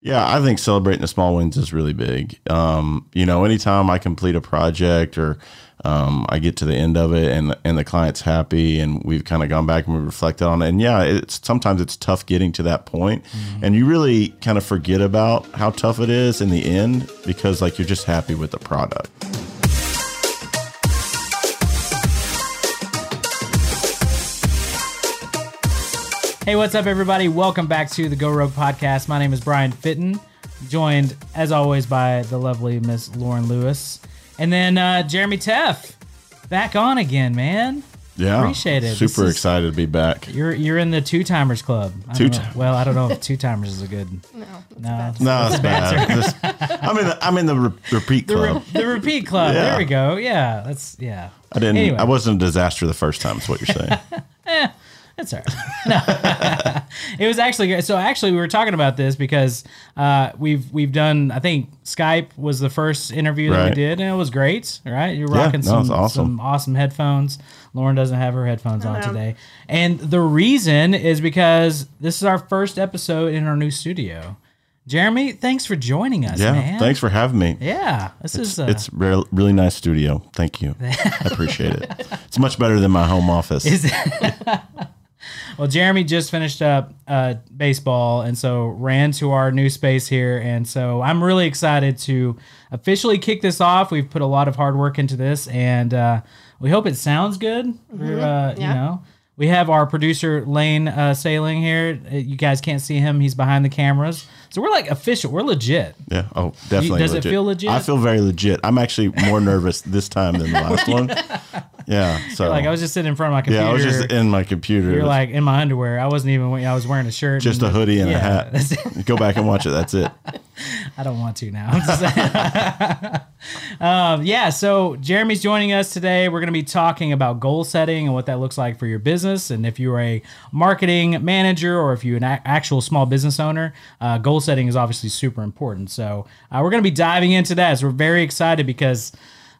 Yeah, I think celebrating the small wins is really big. Um, you know, anytime I complete a project or um, I get to the end of it and and the client's happy and we've kind of gone back and we reflected on it. And yeah, it's sometimes it's tough getting to that point, and you really kind of forget about how tough it is in the end because like you're just happy with the product. Hey, what's up, everybody? Welcome back to the Go Rogue podcast. My name is Brian Fitton, joined as always by the lovely Miss Lauren Lewis, and then uh, Jeremy Teff, back on again, man. Yeah, Appreciate it. This Super is- excited to be back. You're you're in the two timers club. I don't Two know- ti- Well, I don't know if two timers is a good. No, that's No, bad. No, it's bad. Just- I'm in the I'm in the re- repeat The, re- club. the repeat club. Yeah. There we go. Yeah, that's yeah. I didn't. Anyway. I wasn't a disaster the first time. Is what you're saying? That's all right. No. it was actually good. So actually, we were talking about this because uh, we've we've done. I think Skype was the first interview that we did, and it was great. Right? You're Yeah, rocking no, some awesome. some awesome headphones. Lauren doesn't have her headphones on today, and the reason is because this is our first episode in our new studio. Jeremy, thanks for joining us, Yeah. man. Thanks for having me. Yeah, this is uh, It's re- really nice studio. Thank you. I appreciate it. It's much better than my home office. Is well, Jeremy just finished up uh, baseball, and so ran to our new space here, and so I'm really excited to officially kick this off. We've put a lot of hard work into this, and uh, we hope it sounds good. We're, uh, You know, we have our producer Lane uh, Sailing here. Uh, You guys can't see him; he's behind the cameras. So we're like official. We're legit. yeah. Oh, definitely. does it feel legit? I feel very legit. I'm actually more nervous this time than the last one. Yeah. So Like I was just sitting in front of my computer. yeah, I was just in my computer. You're like in my underwear. I wasn't even. I was wearing a shirt. just a hoodie and a Yeah, it. hat. Go back and watch it. That's it. I don't want to now. Um, yeah, so Jeremy's joining us today. We're going to be talking about goal setting and what that looks like for your business. And if you're a marketing manager or if you're an a- actual small business owner, uh, goal setting is obviously super important. So uh, we're going to be diving into that. So we're very excited because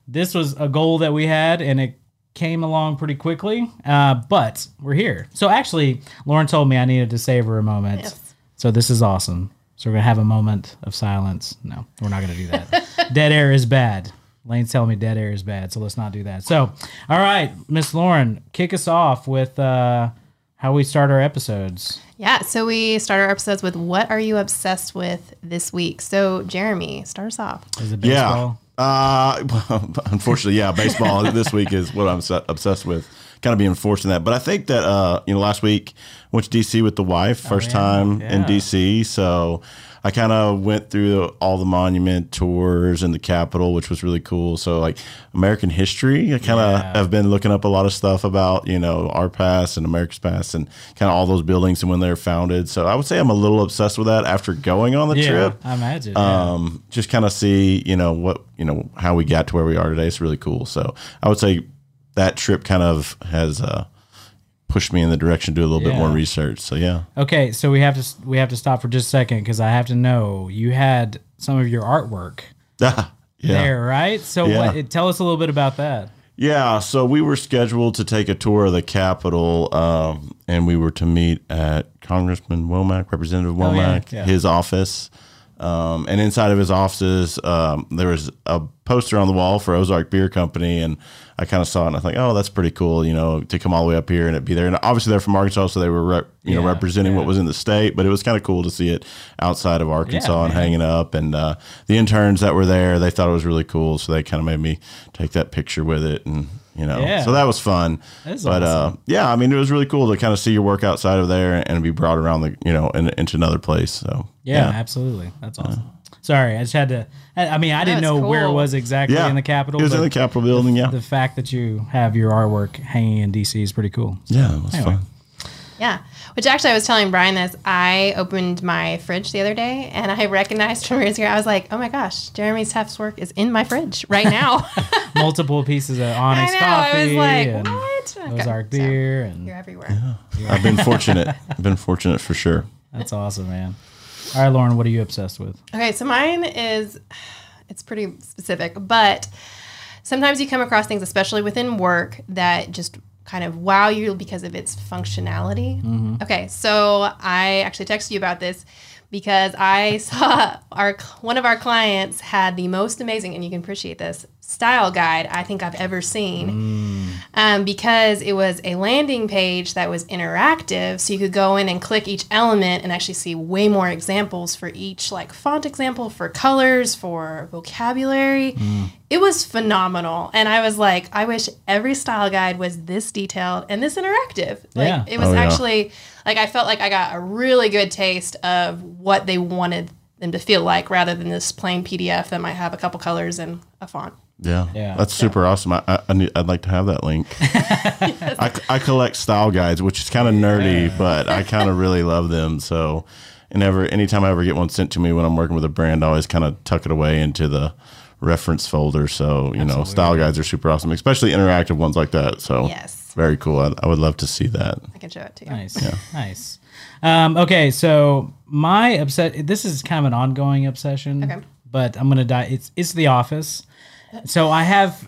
this was a goal that we had and it came along pretty quickly. Uh, but we're here. So actually, Lauren told me I needed to savor a moment. Yes. So this is awesome. So we're gonna have a moment of silence. No, we're not gonna do that. dead air is bad. Lane's telling me dead air is bad, so let's not do that. So, all right, Miss Lauren, kick us off with uh, how we start our episodes. Yeah, so we start our episodes with what are you obsessed with this week? So, Jeremy, start us off. Is it Yeah. baseball? Uh, well, unfortunately, yeah, baseball this week is what I'm obsessed with. Kind of being forced in that, but I think that uh, you know, last week went to DC with the wife, first yeah. time in DC, so I kind of went through all the monument tours and the Capitol, which was really cool. So like American history, I kind of Yeah. have been looking up a lot of stuff about you know our past and America's past and kind of all those buildings and when they were founded. So I would say I'm a little obsessed with that after going on the Yeah, trip I imagine. yeah. um, just kind of see, you know, what, you know, how we got to where we are today. It's really cool. So I would say that trip kind of has uh, pushed me in the direction to do a little bit more research. So yeah. Okay, so we have to we have to stop for just a second because I have to know you had some of your artwork Ah, yeah. there, right? So Yeah. what, tell us a little bit about that. Yeah, so we were scheduled to take a tour of the Capitol, um, and we were to meet at Congressman Womack, Representative Oh, yeah, Womack, yeah. his office. Um, and inside of his offices, um, there was a poster on the wall for Ozark Beer Company, and I kind of saw it and I think, oh, that's pretty cool, you know, to come all the way up here and it be there. And obviously they're from Arkansas, so they were, rep, you know, Yeah, representing what was in the state. But it was kind of cool to see it outside of Arkansas Yeah, and man. hanging up. And uh, the interns that were there, they thought it was really cool, so they kind of made me take that picture with it, and you know, Yeah. so that was fun. That is but uh, yeah, I mean, it was really cool to kind of see your work outside of there and be brought around the, you know, in, into another place. So Yeah, absolutely. That's awesome. Sorry, I just had to. I I mean, I didn't That's know where it was exactly yeah, in the Capitol. It was in the Capitol building. Yeah, the fact that you have your artwork hanging in DC is pretty cool. yeah, it was Anyway. fun. Yeah, which actually I was telling Brian this. I opened my fridge the other day and I recognized from years ago, I was like, oh my gosh, Jeremy Teff's work is in my fridge right now. Multiple pieces of Onyx I know. coffee I was like, and what? Okay, Ozark so beer, and you're everywhere. Yeah, I've been fortunate. I've been fortunate for sure. that's awesome, man. All right, Lauren, what are you obsessed with? Okay, so mine is it's pretty specific, but sometimes you come across things, especially within work, that just kind of wow you because of its functionality. Mm-hmm. Okay, so I actually texted you about this. because I saw our one of our clients had the most amazing, and you can appreciate this style guide I think I've ever seen. Mm. Um, because it was a landing page that was interactive, so you could go in and click each element and actually see way more examples for each like font example, for colors, for vocabulary. Mm. It was phenomenal, and I was like, I wish every style guide was this detailed and this interactive. Like Yeah. it was Oh, yeah. actually like I felt like I got a really good taste of what they wanted them to feel like, rather than this plain PDF that might have a couple colors and a font. Yeah, Yeah. that's super awesome. I, I, I need, I'd like to have that link. I, I collect style guides, which is kind of nerdy, but I kind of really love them. So, and ever anytime I ever get one sent to me when I'm working with a brand, I always kind of tuck it away into the reference folder. So, you know, style guides are super awesome, especially interactive ones like that. So, Yes. very cool. I, I would love to see that. I can show it to you. Nice. Nice. Um, okay, so my upset. This is kind of an ongoing obsession. Okay. But I'm gonna die. It's it's The Office. So I have.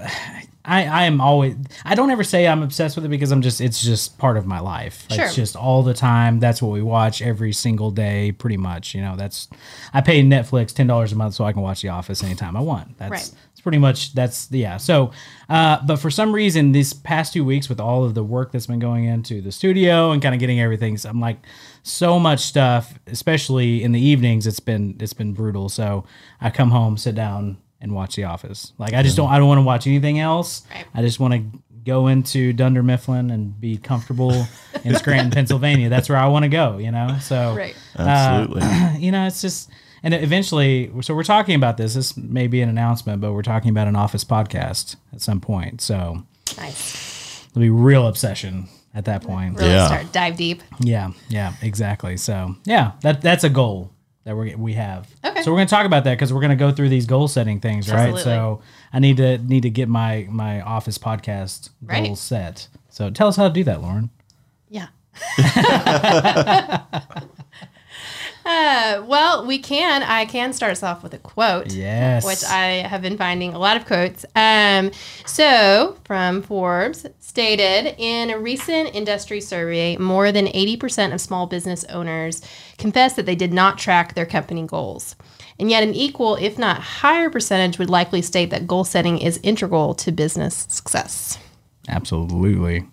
I, I am always I don't ever say I'm obsessed with it because I'm just it's just part of my life. Sure. It's just all the time. That's what we watch every single day, pretty much. You know, that's I pay Netflix ten dollars a month so I can watch The Office anytime I want. That's Right. it's pretty much that's yeah. So, uh, but for some reason, these past two weeks with all of the work that's been going into the studio and kind of getting everything, so I'm like so much stuff, especially in the evenings. It's been it's been brutal. So I come home, sit down, and watch The Office. Like I just don't I don't want to watch anything else. Right. I just want to go into Dunder Mifflin and be comfortable in Scranton, Pennsylvania. That's where I want to go. You know. So Right. Uh, Absolutely. you know, it's just, and eventually, so we're talking about this. This may be an announcement, but we're talking about an office podcast at some point. So Nice. it'll be real obsession at that point. Really Yeah. start dive deep. Yeah, yeah, exactly. So yeah, that that's a goal that we we have. Okay. So we're gonna talk about that because we're gonna go through these goal setting things, right? Absolutely. So I need to need to get my my office podcast Right. goals set. So tell us how to do that, Lauren. Yeah. uh, well, we can. I can start us off with a quote. Yes. Which I have been finding a lot of quotes. Um, so, from Forbes, stated in a recent industry survey, more than 80% of small business owners confess that they did not track their company goals. And yet, an equal, if not higher percentage, would likely state that goal setting is integral to business success. Absolutely.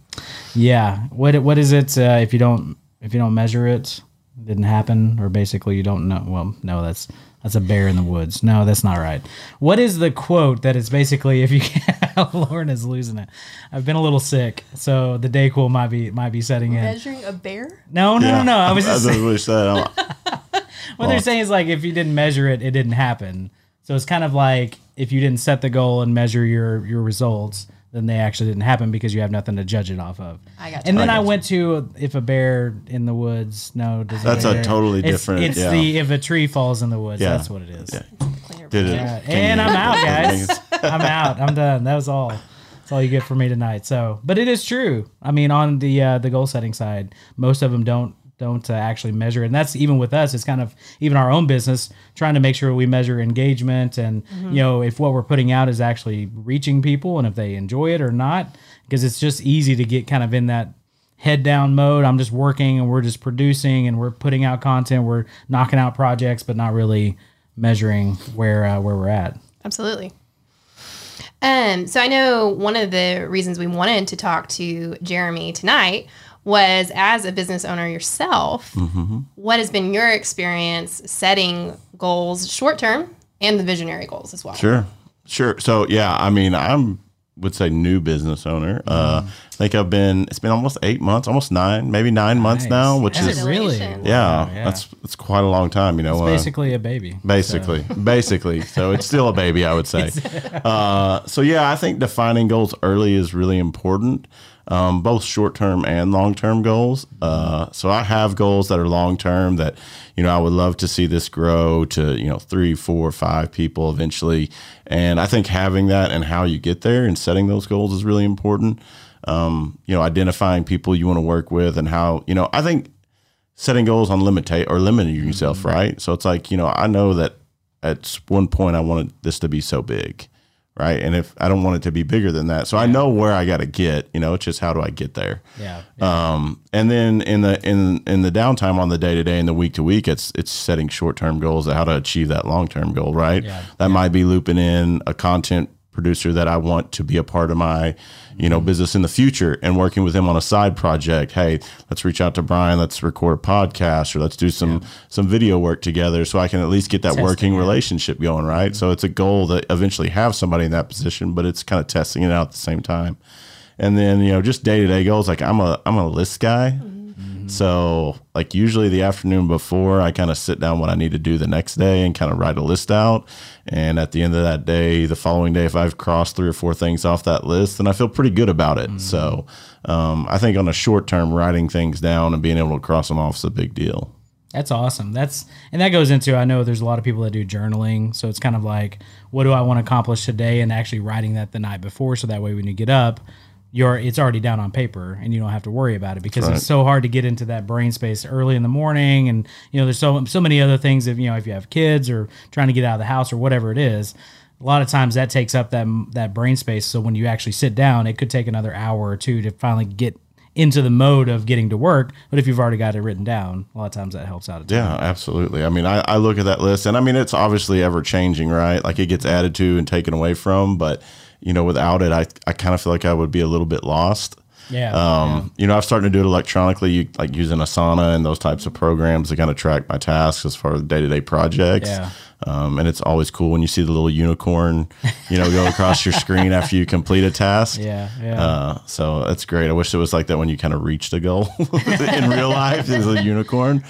Yeah. What what is it uh, if you don't if you don't measure it, it didn't happen, or basically you don't know? Well, no, that's that's a bear in the woods. No, that's not right. What is the quote that is basically if you can't, Lauren is losing it. I've been a little sick, so the Dayquil might be might be setting in. Measuring a bear? No, no, no, no. I was That's just what we said. I'm- what they're saying is like if you didn't measure it, it didn't happen. So it's kind of like if you didn't set the goal and measure your your results, then they actually didn't happen because you have nothing to judge it off of. I got And then I I, got went to if a bear in the woods. No, does That's a bear- totally it's- different- It's yeah. the if a tree falls in the woods. Yeah. That's what it is. Yeah. Did it? Yeah. And I'm out, guys. I'm out. I'm done. That was all. That's all you get for me tonight. So, but it is true. I mean, on the uh, the goal setting side, most of them don't don't uh, actually measure it, and that's even with us. It's kind of even our own business trying to make sure we measure engagement and you know if what we're putting out is actually reaching people and if they enjoy it or not. Because it's just easy to get kind of in that head down mode. I'm just working and we're just producing and we're putting out content. We're knocking out projects, but not really measuring where uh, where we're at. Absolutely. Um, so I know one of the reasons we wanted to talk to Jeremy tonight was as a business owner yourself, what has been your experience setting goals short term and the visionary goals as well? Sure, sure. So yeah, I mean, I'm would say new business owner. Uh, Mm-hmm. I think I've been. It's been almost eight months, almost nine, maybe nine months now, which Is is really? Yeah, Wow, yeah. that's that's quite a long time. You know, It's uh, basically a baby. basically, basically. So it's still a baby, I would say. Uh, so yeah, I think defining goals early is really important. Um, both short term and long term goals. Uh, so I have goals that are long term that, you know, I would love to see this grow to, you know, three, four, five people eventually. And I think having that and how you get there and setting those goals is really important. Um, you know, identifying people you want to work with and how, you know, I think setting goals on limitate or limiting yourself, right? So it's like, you know, I know that at one point I wanted this to be so big, right? And if I don't want it to be bigger than that, so I know where I got to get. You know, it's just how do I get there? Yeah. Um, and then in the in in the downtime on the day to day and the week to week, it's it's setting short term goals of how to achieve that long term goal, right? Yeah. That might be looping in a content producer that I want to be a part of my, you know, mm-hmm. business in the future and working with him on a side project. Hey, let's reach out to Brian, let's record a podcast or let's do some some video work together so I can at least get that Testing, working yeah. relationship going, right? So it's a goal to eventually have somebody in that position, but it's kind of testing it out at the same time. And then, you know, just day to day goals, like I'm a I'm a list guy. So, like usually the afternoon before, I kind of sit down what I need to do the next day and kind of write a list out. And at the end of that day, the following day, if I've crossed three or four things off that list, then I feel pretty good about it. So, um, I think on a short term, writing things down and being able to cross them off is a big deal. That's awesome. That's and that goes into I know there's a lot of people that do journaling, so it's kind of like what do I want to accomplish today and actually writing that the night before so that way when you get up, you're it's already down on paper and you don't have to worry about it because Right. it's so hard to get into that brain space early in the morning and you know there's so so many other things if you know if you have kids or trying to get out of the house or whatever it is. A lot of times that takes up that that brain space so when you actually sit down, it could take another hour or two to finally get into the mode of getting to work. But if you've already got it written down, a lot of times that helps out. A. Yeah, absolutely. I mean, I, I look at that list, and I mean, it's obviously ever changing, right? Like it gets added to and taken away from, but you know, without it, I, I kind of feel like I would be a little bit lost. Yeah. Um, you know, I've started to do it electronically, you, like using Asana and those types of programs to kind of track my tasks as far as day to day projects. Yeah. Um, and it's always cool when you see the little unicorn, you know, go across your screen after you complete a task. yeah. Yeah. Uh, so that's great. I wish it was like that when you kind of reach the goal in real life. It's a unicorn,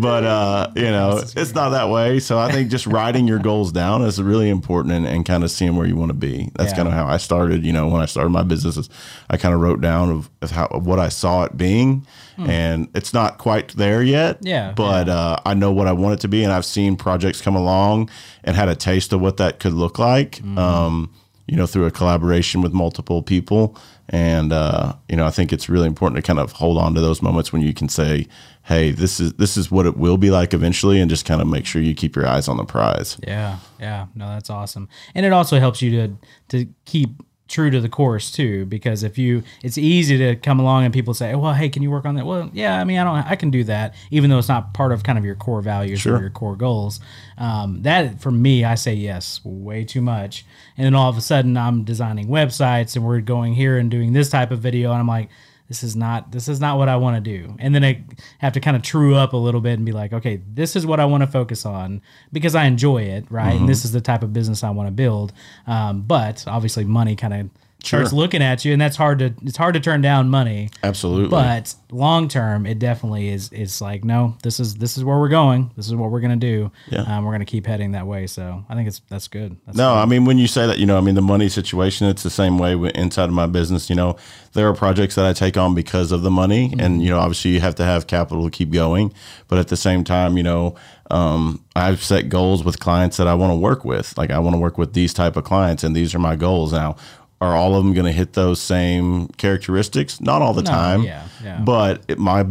but uh, you know, it's not that way. So I think just writing your goals down is really important and, and kind of seeing where you want to be. That's Yeah. kind of how I started. You know, when I started my businesses, I kind of wrote down of, of how of what I saw it being, and it's not quite there yet. Hmm. Yeah, but uh, I know what I want it to be, and I've seen projects come along and had a taste of what that could look like. Mm-hmm. Um, you know, through a collaboration with multiple people. And uh, you know, I think it's really important to kind of hold on to those moments when you can say, "Hey, this is this is what it will be like eventually," and just kind of make sure you keep your eyes on the prize. Yeah, yeah, no, that's awesome, and it also helps you to to keep true to the course too, because if you, it's easy to come along and people say, well, hey, can you work on that? Well, yeah, I mean, I don't, I can do that, even though it's not part of kind of your core values Sure. or your core goals. Um, that for me, I say yes, way too much, and then all of a sudden, I'm designing websites and we're going here and doing this type of video, and I'm like. This is not this is not what I want to do. And then I have to kind of true up a little bit and be like, okay, this is what I want to focus on because I enjoy it, right? And this is the type of business I want to build. Um, but obviously, money kind of starts Sure. looking at you, and that's hard to it's hard to turn down money. Absolutely. But long term, it definitely is. It's like no, this is this is where we're going. This is what we're gonna do. Yeah. Um, we're gonna keep heading that way. So I think it's that's good. That's No, I mean when you say that, you know, I mean the money situation. It's the same way with, inside of my business. You know, there are projects that I take on because of the money, and you know, obviously you have to have capital to keep going. But at the same time, you know, um, I've set goals with clients that I want to work with. Like I want to work with these type of clients, and these are my goals. Now, are all of them going to hit those same characteristics? Not all the time. yeah, yeah. But it, my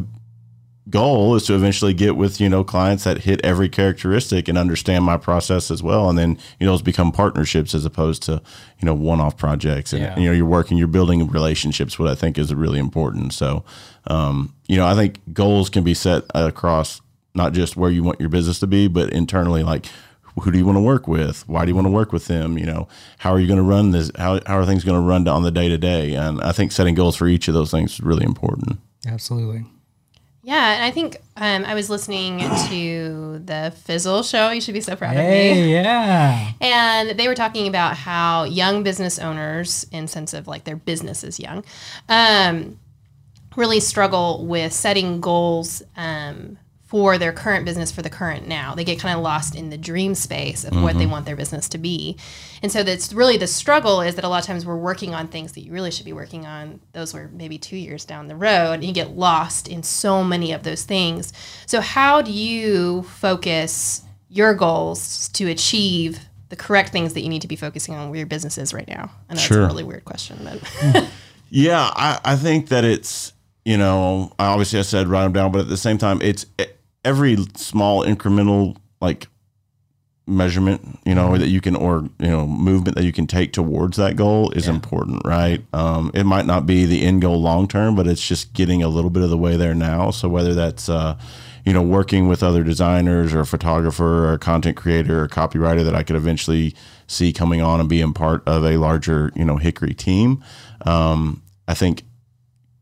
goal is to eventually get with you know clients that hit every characteristic and understand my process as well and then you know it's become partnerships as opposed to you know one-off projects and Yeah. you know you're working you're building relationships what i think is really important so um, you know i think goals can be set across not just where you want your business to be but internally like who do you want to work with why do you want to work with them you know how are you going to run this how, how are things going to run on the day to day and i think setting goals for each of those things is really important absolutely. Yeah, and I think um, I was listening to the Fizzle show. You should be so proud of me. Yeah. And they were talking about how young business owners, in sense of like their business is young, um, really struggle with setting goals um, for their current business for the current now. They get kind of lost in the dream space of what they mm-hmm. want their business to be. And so that's really the struggle is that a lot of times we're working on things that you really should be working on. Those were maybe two years down the road, and you get lost in so many of those things. So, how do you focus your goals to achieve the correct things that you need to be focusing on with your business is right now? I know Sure. that's a really weird question, but Yeah, I, I think that it's you know obviously I said write them down, but at the same time it's every small incremental like measurement, you know, that you can or you know movement that you can take towards that goal is important, right? Um, it might not be the end goal long term, but it's just getting a little bit of the way there now. So whether that's uh, you know working with other designers or a photographer or a content creator or copywriter that I could eventually see coming on and being part of a larger you know Hickory team, um, I think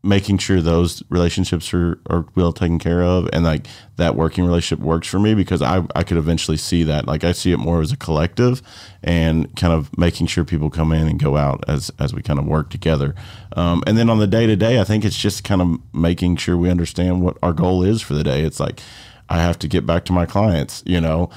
making sure those relationships are, are well taken care of and like that working relationship works for me because I, I could eventually see that. Like I see it more as a collective and kind of making sure people come in and go out as as we kind of work together. Um, and then on the day to day I think it's just kind of making sure we understand what our goal is for the day. It's like I have to get back to my clients you know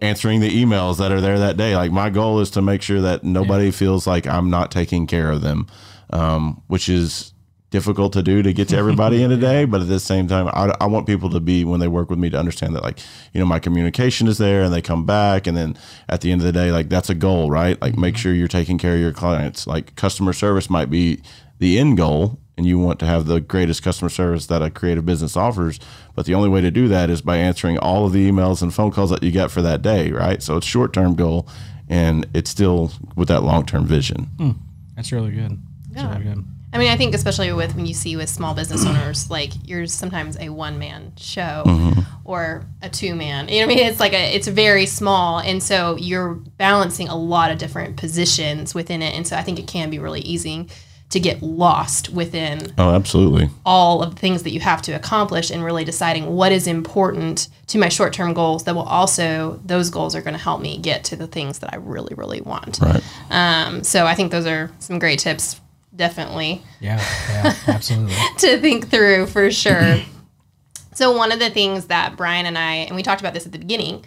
answering the emails that are there that day. Like my goal is to make sure that nobody feels like I'm not taking care of them um, which is difficult to do to get to everybody in a day. But at the same time, I, I, want people to be when they work with me to understand that like you know my communication is there and they come back, and then at the end of the day, like that's a goal, right? Like make sure you're taking care of your clients. Like customer service might be the end goal. And you want to have the greatest customer service that a creative business offers, but the only way to do that is by answering all of the emails and phone calls that you get for that day, right? So it's short term goal, and it's still with that long term vision. Mm, that's really good. That's yeah. really good. I mean, I think especially with when you see with small business owners, like you're sometimes a one man show Mm-hmm. or a two man. You know what I mean? It's like a it's very small, and so you're balancing a lot of different positions within it, and so I think it can be really easy to get lost within Oh, absolutely. all of the things that you have to accomplish and really deciding what is important to my short term goals that will also those goals are going to help me get to the things that I really really want. Right. Um, so I think those are some great tips definitely Yeah, yeah, absolutely. to think through for sure. so one of the things that Brian and I and we talked about this at the beginning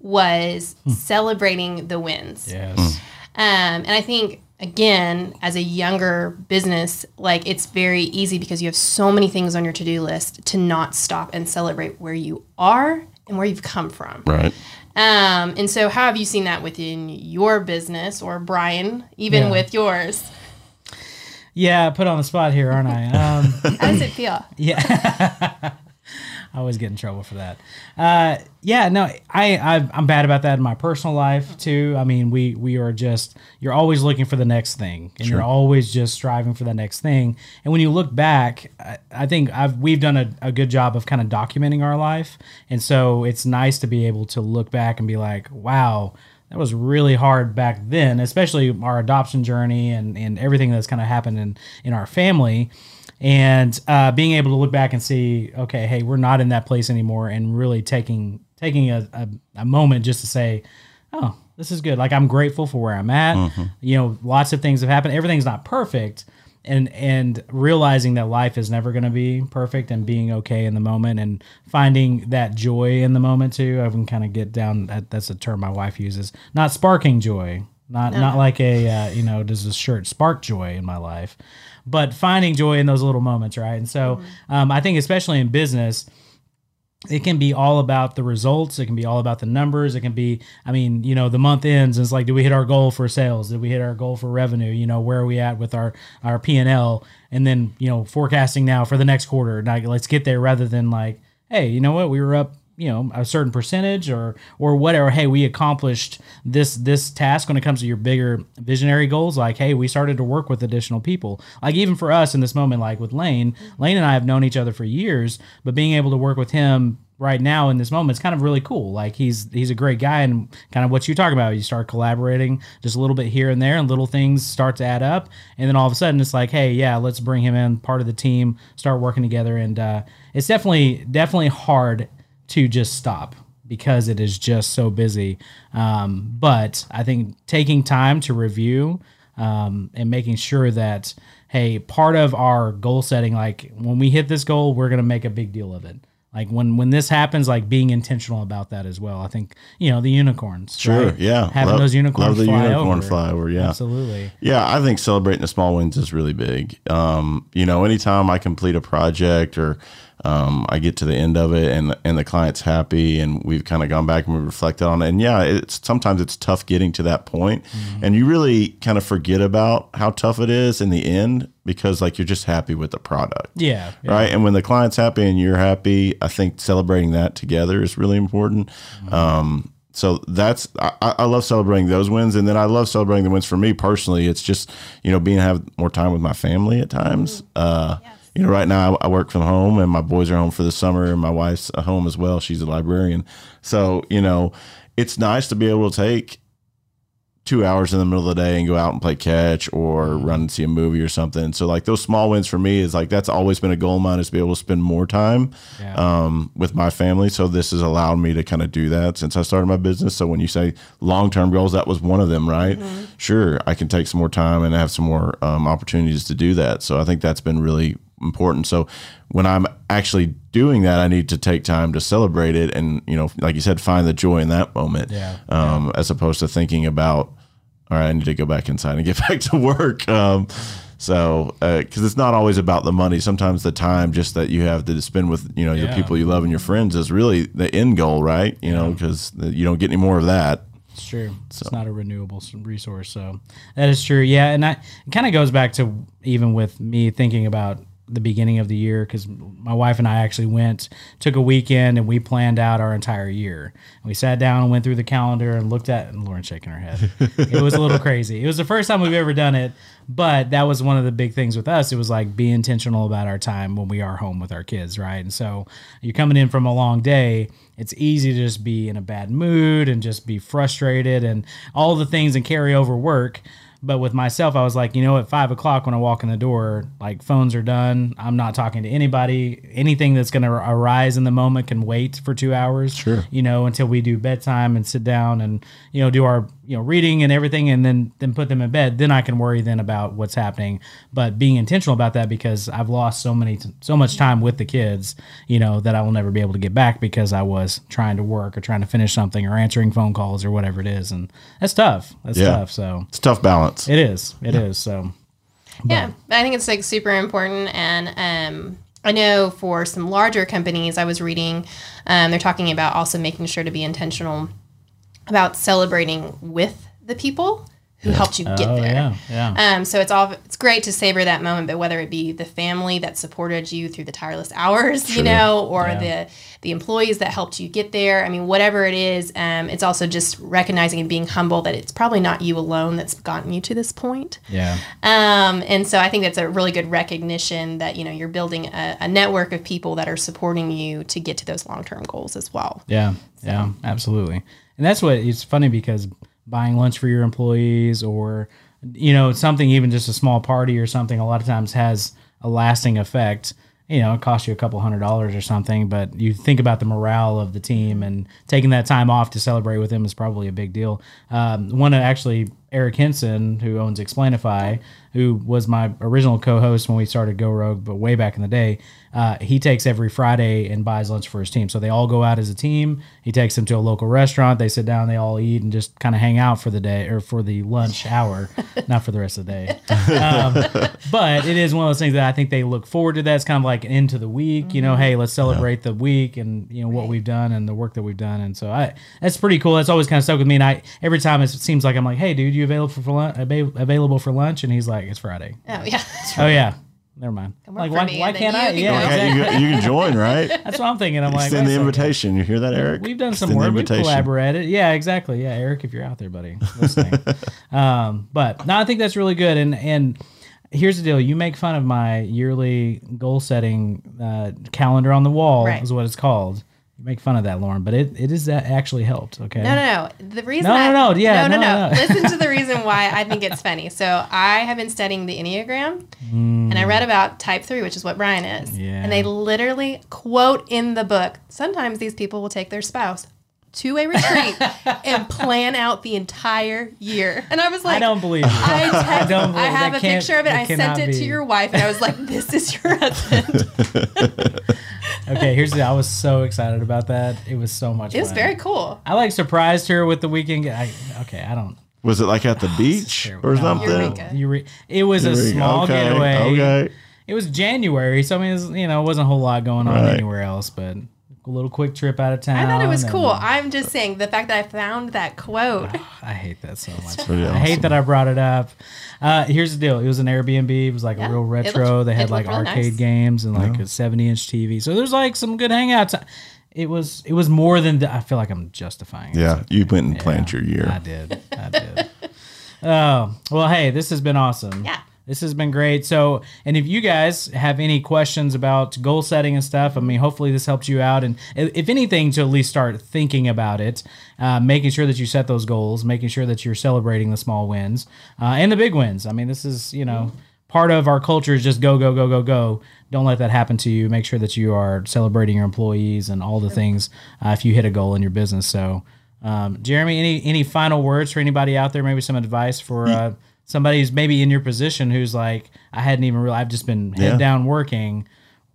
was celebrating the wins. yes. Um, and I think again, as a younger business, like it's very easy because you have so many things on your to-do list to not stop and celebrate where you are and where you've come from. Right. Um, and so how have you seen that within your business or Brian, even Yeah. with yours? Yeah, put on the spot here, aren't I? Um, How does it feel? Yeah. I always get in trouble for that. Uh, yeah, no, I, I I'm bad about that in my personal life too. I mean, we we are just you're always looking for the next thing, and you're always just striving for the next thing. And when you look back, I, I think I've we've done a, a good job of kind of documenting our life, and so it's nice to be able to look back and be like, wow. That was really hard back then, especially our adoption journey and, and everything that's kind of happened in, in our family and uh, being able to look back and see, okay, hey, we're not in that place anymore, and really taking taking a, a, a moment just to say, oh, this is good. Like I'm grateful for where I'm at. You know, lots of things have happened. Everything's not perfect, and and realizing that life is never going to be perfect, and being okay in the moment, and finding that joy in the moment too. I can kind of get down. That, that's a term my wife uses. Not sparking joy. Not not like a uh, you know does this shirt spark joy in my life, but finding joy in those little moments, right? And so um, I think especially in business, it can be all about the results. It can be all about the numbers. It can be, I mean, you know, the month ends and it's like, do we hit our goal for sales? Did we hit our goal for revenue? You know, where are we at with our our P and L? And then you know, forecasting now for the next quarter. Like, let's get there rather than like, hey, you know what, we were up you know a certain percentage or or whatever. Hey we accomplished this this task when it comes to your bigger visionary goals. Like hey we started to work with additional people. Like even for us in this moment like with lane lane and i have known each other for years but being able to work with him right now in this moment is kind of really cool. Like he's he's a great guy and kind of what you talk about you start collaborating just a little bit here and there and little things start to add up. And then all of a sudden it's like hey yeah let's bring him in part of the team start working together. And uh, it's definitely definitely hard to just stop because it is just so busy. Um, but I think taking time to review um, and making sure that, hey, part of our goal setting, like when we hit this goal, we're going to make a big deal of it. Like when when this happens, like being intentional about that as well. I think you know the unicorns. Sure. right? Yeah. having Love- those unicorns love the fly unicorn over. flyover, yeah. absolutely. Yeah, I think celebrating the small wins is really big. Um, you know, anytime I complete a project or um, I get to the end of it and and the client's happy and we've kind of gone back and we reflected on it. And yeah, it's sometimes it's tough getting to that point. and you really kind of forget about how tough it is in the end because like you're just happy with the product. Yeah. yeah. Right. And when the client's happy and you're happy, I think celebrating that together is really important. Um, so that's I, I love celebrating those wins, and then I love celebrating the wins for me personally. It's just you know being have more time with my family at times. Uh, You know, right now I, I work from home, and my boys are home for the summer, and my wife's at home as well. She's a librarian, so you know, it's nice to be able to take two hours in the middle of the day and go out and play catch or run and see a movie or something. So like those small wins for me is like that's always been a goal of mine is to be able to spend more time Yeah. um, with my family. So this has allowed me to kind of do that since I started my business. So when you say long term goals, that was one of them, right? Sure, I can take some more time and have some more um, opportunities to do that. So I think that's been really important. So when I'm actually doing that, I need to take time to celebrate it and you know, like you said, find the joy in that moment. Yeah. Um, as opposed to thinking about all right, I need to go back inside and get back to work. Um, so, because it's not always about the money. Sometimes the time just that you have to spend with you know Yeah. the people you love and your friends is really the end goal, right? You know, because you don't get any more of that. It's true. It's not a renewable resource, so that is true. Yeah, and I, it kind of goes back to even with me thinking about the beginning of the year because my wife and I actually went, took a weekend, and we planned out our entire year. And We sat down and went through the calendar and looked at. And Lauren shaking her head. it was a little crazy. It was the first time we've ever done it, but that was one of the big things with us. It was like be intentional about our time when we are home with our kids, right? And so you're coming in from a long day it's easy to just be in a bad mood and just be frustrated and all the things and carry over work. But with myself, I was like, you know, at five o'clock when I walk in the door, like phones are done. I'm not talking to anybody. Anything that's going to arise in the moment can wait for two hours. Sure. You know, until we do bedtime and sit down and you know do our you know reading and everything, and then then put them in bed. Then I can worry then about what's happening. But being intentional about that because I've lost so many so much time with the kids, you know, that I will never be able to get back because I was trying to work or trying to finish something or answering phone calls or whatever it is, and that's tough. That's Yeah. tough. So It's a tough balance. It is. It is. So Yeah, I think it's like super important, and um, I know for some larger companies, I was reading, um, they're talking about also making sure to be intentional about celebrating with the people who helped you get oh there. yeah, yeah. Um, so it's all it's great to savor that moment, but whether it be the family that supported you through the tireless hours, you know, or Yeah. the the employees that helped you get there. I mean, whatever it is, um, it's also just recognizing and being humble that it's probably not you alone that's gotten you to this point. yeah. Um, and so I think that's a really good recognition that you know you're building a, a network of people that are supporting you to get to those long term goals as well. Yeah, yeah, absolutely. And that's what it's funny because buying lunch for your employees or you know something even just a small party or something a lot of times has a lasting effect. You know, it costs you a couple hundred dollars or something, but you think about the morale of the team and taking that time off to celebrate with them is probably a big deal. Um, one actually Eric Henson, who owns Explainify, who was my original co-host when we started Go Rogue, but way back in the day, uh, he takes every Friday and buys lunch for his team. So they all go out as a team. He takes them to a local restaurant. They sit down, they all eat, and just kind of hang out for the day or for the lunch hour, not for the rest of the day. Um, but it is one of those things that I think they look forward to. That's kind of like an end to the week. You know, hey, let's celebrate the week and you know what we've done and the work that we've done. And so I that's pretty cool. That's always kind of stuck with me. And I every time it seems like I'm like, hey, dude, you available for, for lunch? Available for lunch? And he's like, it's Friday. Oh yeah, Oh yeah. Never mind. Like why, why can't I? you can Yeah, go. You, exactly. you can join, right? That's what I'm thinking. I'm like, send the a second. invitation. You hear that, Eric? We've done some work. We've collaborated. Yeah, exactly. Yeah, Eric, if you're out there, buddy, listening. um, but no, I think that's really good. And and here's the deal: you make fun of my yearly goal setting uh, calendar on the wall, Right. is what it's called. You make fun of that, Lauren, but it it is that actually helped. Okay. No, no, no. The reason No, I, no, no, yeah, no, no, no, no. Listen to the reason why I think it's funny. So I have been studying the Enneagram, and I read about Type Three, which is what Brian is. Mm. Yeah. And they literally quote in the book. Sometimes these people will take their spouse to a retreat and plan out the entire year. And I was like, I don't believe you. I, text, don't I, have a picture of it. that I sent cannot it to your wife, and I was like, "This is your husband." okay, here's the. I was so excited about that. It was so much. It was fun. very cool. I like surprised her with the weekend. I, okay, I don't. Was it like at the beach or No. something? Eureka. Eure- it was a small Okay, getaway. Okay. It was January, so I mean, it was, you know, it wasn't a whole lot going on Right. anywhere else, but a little quick trip out of town. I thought it was and- cool. I'm just saying the fact that I found that quote. I hate that so much. pretty I hate awesome. that I brought it up. Uh, here's the deal: it was an Airbnb. It was like Yeah, a real it retro. looked- they had it like looked really arcade nice. games and like a 70 inch TV. So there's like some good hangouts. it was it was more than the, I feel like I'm justifying. it. Yeah, you went and planned your year. I did. I did. oh well, hey, this has been awesome. Yeah. This has been great. So, and if you guys have any questions about goal setting and stuff, I mean, hopefully this helps you out. And if anything, to at least start thinking about it, uh, making sure that you set those goals, making sure that you're celebrating the small wins uh, and the big wins. I mean, this is, you know, part of our culture is just go, go, go, go, go. Don't let that happen to you. Make sure that you are celebrating your employees and all the things uh, if you hit a goal in your business. So, um, Jeremy, any any final words for anybody out there? Maybe some advice for uh, somebody who's maybe in your position who's like, I hadn't even realized I've just been head Yeah. down working.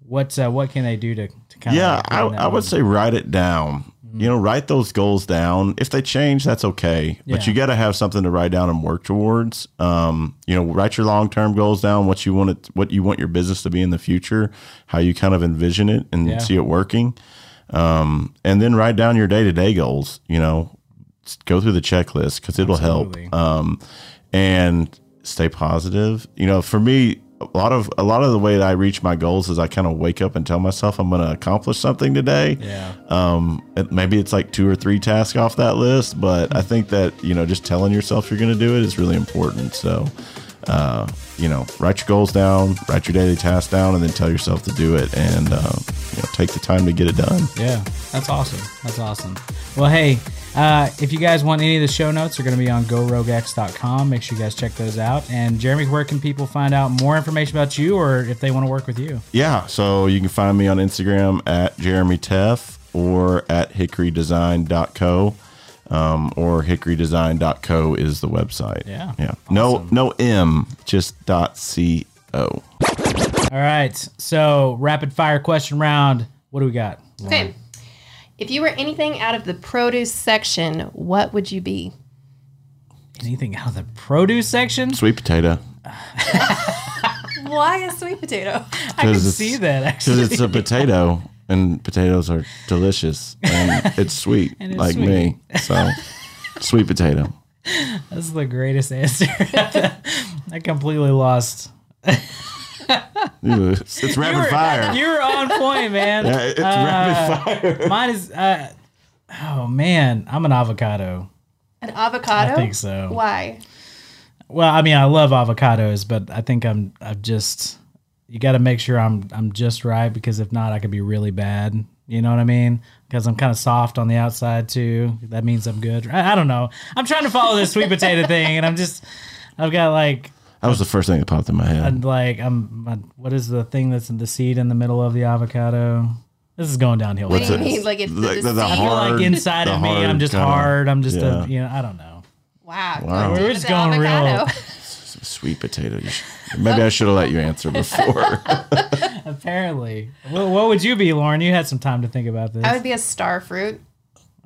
What uh, what can they do to, to kind Yeah, of I, I would say write it down. You know, write those goals down. If they change, that's okay. But you got to have something to write down and work towards. Um, you know, write your long term goals down. What you want it, what you want your business to be in the future. How you kind of envision it and Yeah. see it working. Um, and then write down your day to day goals. You know, go through the checklist because it'll Absolutely. help. Um, and stay positive. You know, for me, a lot of a lot of the way that I reach my goals is I kind of wake up and tell myself I'm going to accomplish something today. Yeah. Um, it, maybe it's like two or three tasks off that list, but I think that you know just telling yourself you're going to do it is really important. So, uh, you know, write your goals down, write your daily tasks down, and then tell yourself to do it, and uh, you know, take the time to get it done. Yeah, that's awesome. That's awesome. Well, hey, uh, if you guys want any of the show notes, they're going to be on goroguex.com. Make sure you guys check those out. And Jeremy, where can people find out more information about you or if they want to work with you? Yeah, so you can find me on Instagram at Jeremy Teff or at hickorydesign.co. Um, or hickorydesign.co is the website. Yeah. Yeah. No no M, just dot C O. All right. So, rapid fire question round. What do we got? Okay. If you were anything out of the produce section, what would you be? Anything out of the produce section? Sweet potato. Why a sweet potato? I can it's- see that actually. Because it's a potato and potatoes are delicious and it's sweet And it's like sweet. me. So sweet potato. That's the greatest answer. I completely lost. Ooh, It's, it's rapid fire. You were on point, man. Yeah, it's rapid fire. Mine is. Uh, oh man, I'm an avocado. An avocado? I think so. Why? Well, I mean, I love avocados, but I think I'm. I've just. You got to make sure I'm. I'm just right because if not, I could be really bad. You know what I mean? Because I'm kind of soft on the outside too. That means I'm good. I, I don't know. I'm trying to follow this sweet potato thing, and I'm just. I've got like That was the first thing that popped in my head. And like I'm, i what is the thing that's in the seed in the middle of the avocado? This is going downhill. What do you mean? Like it's Like the, the- the seed? hard- like inside the of me, I'm just kinda- hard. I'm just yeah. a, you know, I don't know. Wow. Wow. going We're just the going real- avocado. Sweet potato. You should- Maybe I should have let you answer before. Apparently, what, what would you be, Lauren? You had some time to think about this. I would be a star fruit.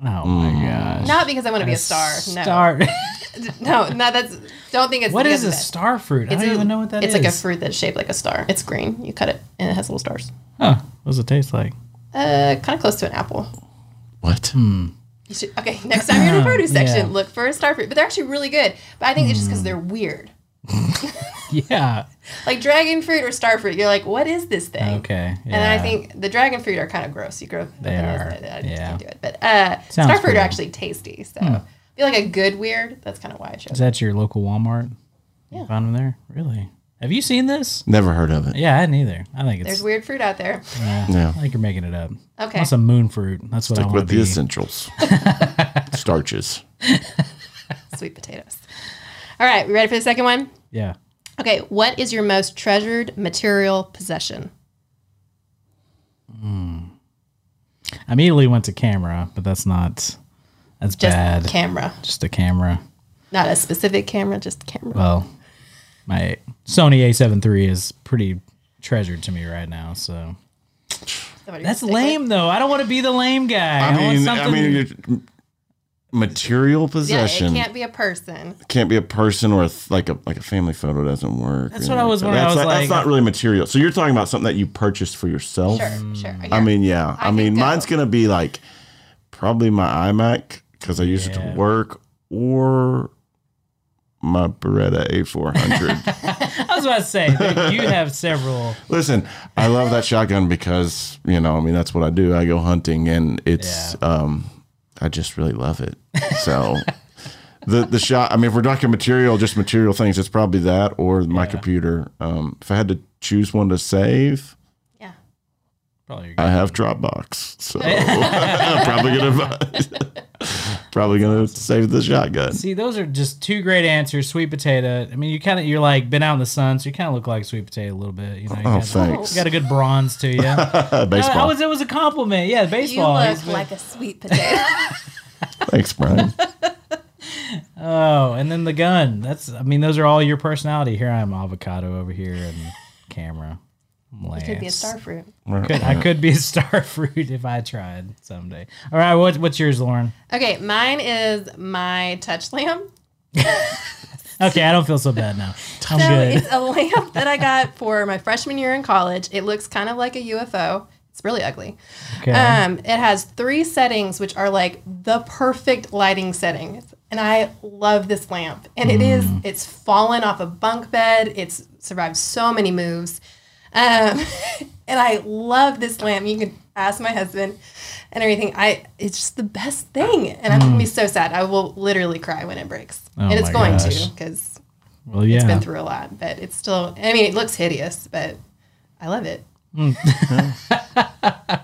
oh my gosh! Not because I want to be a star. No. Star. No, no, that's don't think it's what because is a star fruit? I It's don't a- even know what that is. it's like a fruit that's shaped like a star. It's green. You cut it and it has little stars. Huh? What does it taste like? Uh, kind of close to an apple. what? You should, okay, next time you're in the produce section, Yeah. Hmm. look for a star fruit. But they're actually really good. But I think it's just because they're weird. Yeah. Like dragon fruit or star fruit, you're like, what is this thing? Okay. And I think the dragon fruit are kind of gross. You grow. They I are, just yeah. can't do it. But uh, Sounds star fruit cool. Hmm. are actually tasty. So I feel like a good weird. That's kind of why I chose. is that your local Walmart? Yeah. You found them there. Really? Have you seen this? Never heard of it. Yeah, I hadn't either. I think it's. There's weird fruit out there. Yeah. I think you're making it up. Okay. Want some moon fruit? That's what I Stick want with to the be. essentials. Starches. Sweet potatoes. All right, we ready for the second one? Yeah. Okay, what is your most treasured material possession? I immediately went to camera, but that's not. That's Just bad. camera. just a camera. Not a specific camera, just a camera. Well, my Sony A7 III is pretty treasured to me right now. So Somebody that's stick with- lame, though. I don't want to be the lame guy. I, I want mean, I mean, you're- material Yeah, possession it can't be a person. can't be a person or a th- like a like a family photo doesn't work. That's what I was like wondering. I was That's, not, like- that's not really material. So you're talking about something that you purchased for yourself. Sure, sure. I mean, yeah. I, I mean, could go. mine's gonna be like probably my iMac because I use it to work, or my Beretta A400. I was about to say that you have several. Listen, I love that shotgun because you know, I mean, that's what I do. I go hunting, and it's, Yeah. um, I just really love it. So. The, the shot. I mean, if we're talking material, just material things, it's probably that or my computer. Um, if I had to choose one to save, Yeah. Probably. I have Dropbox, so I'm probably gonna probably gonna save the shotgun. See, those are just two great answers. Sweet potato. I mean, you kind of you're like been out in the sun, so you kind of look like a sweet potato a little bit. You know, you, Oh, got, thanks. you got a good bronze to you. I Baseball. was it was a compliment. Yeah, baseball. You baseball. look been- like a sweet potato. Thanks, Brian. oh, and then the gun. That's. I mean, those are all your personality. Here I am, avocado over here, and camera. Lance. Could be a star fruit. Could, I could be a star fruit if I tried someday. All right, what, what's yours, Lauren? Okay, mine is my touch lamp. Okay, I don't feel so bad now. I'm So good. it's a lamp that I got for my freshman year in college. It looks kind of like a UFO. It's really ugly. Okay. Um, it has three settings, which are like the perfect lighting settings. And I love this lamp. And it is, it's fallen off a bunk bed. It's survived so many moves. Um, and I love this lamp. You can ask my husband and everything. I it's just the best thing. And I'm gonna be so sad. I will literally cry when it breaks. and it's going gosh. to because well, yeah. it's been through a lot, but it's still. I mean, it looks hideous, but I love it.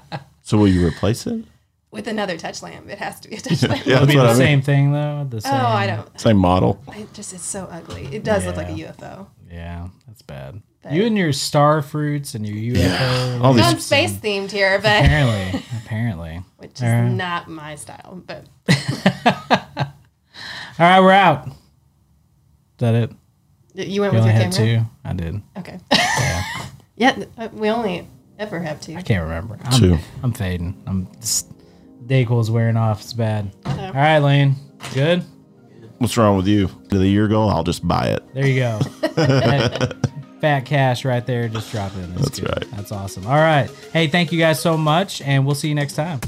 So will you replace it? With another touch lamp, it has to be a touch lamp. Yeah, It'll be the I mean. same thing though. The same. Oh, I don't. Same model. It just it's so ugly. It does look like a UFO. Yeah, that's bad. But- You and your star fruits and your UFO. All these- Non space themed here, but apparently, apparently. which is Alright. not my style. But All right, we're out. Is that it? you went You with only your had camera. two. I did. Okay. yeah, th- uh, we only ever have two. I can't remember. I'm, Two. I'm fading. I'm this Dayquil's wearing off. It's bad. Uh-oh. All right, Lane. Good. What's wrong with you? Did the year go? I'll just buy it. There you go. Fat cash right there. Just drop it in. That's right. That's awesome. All right. Hey, thank you guys so much, and we'll see you next time.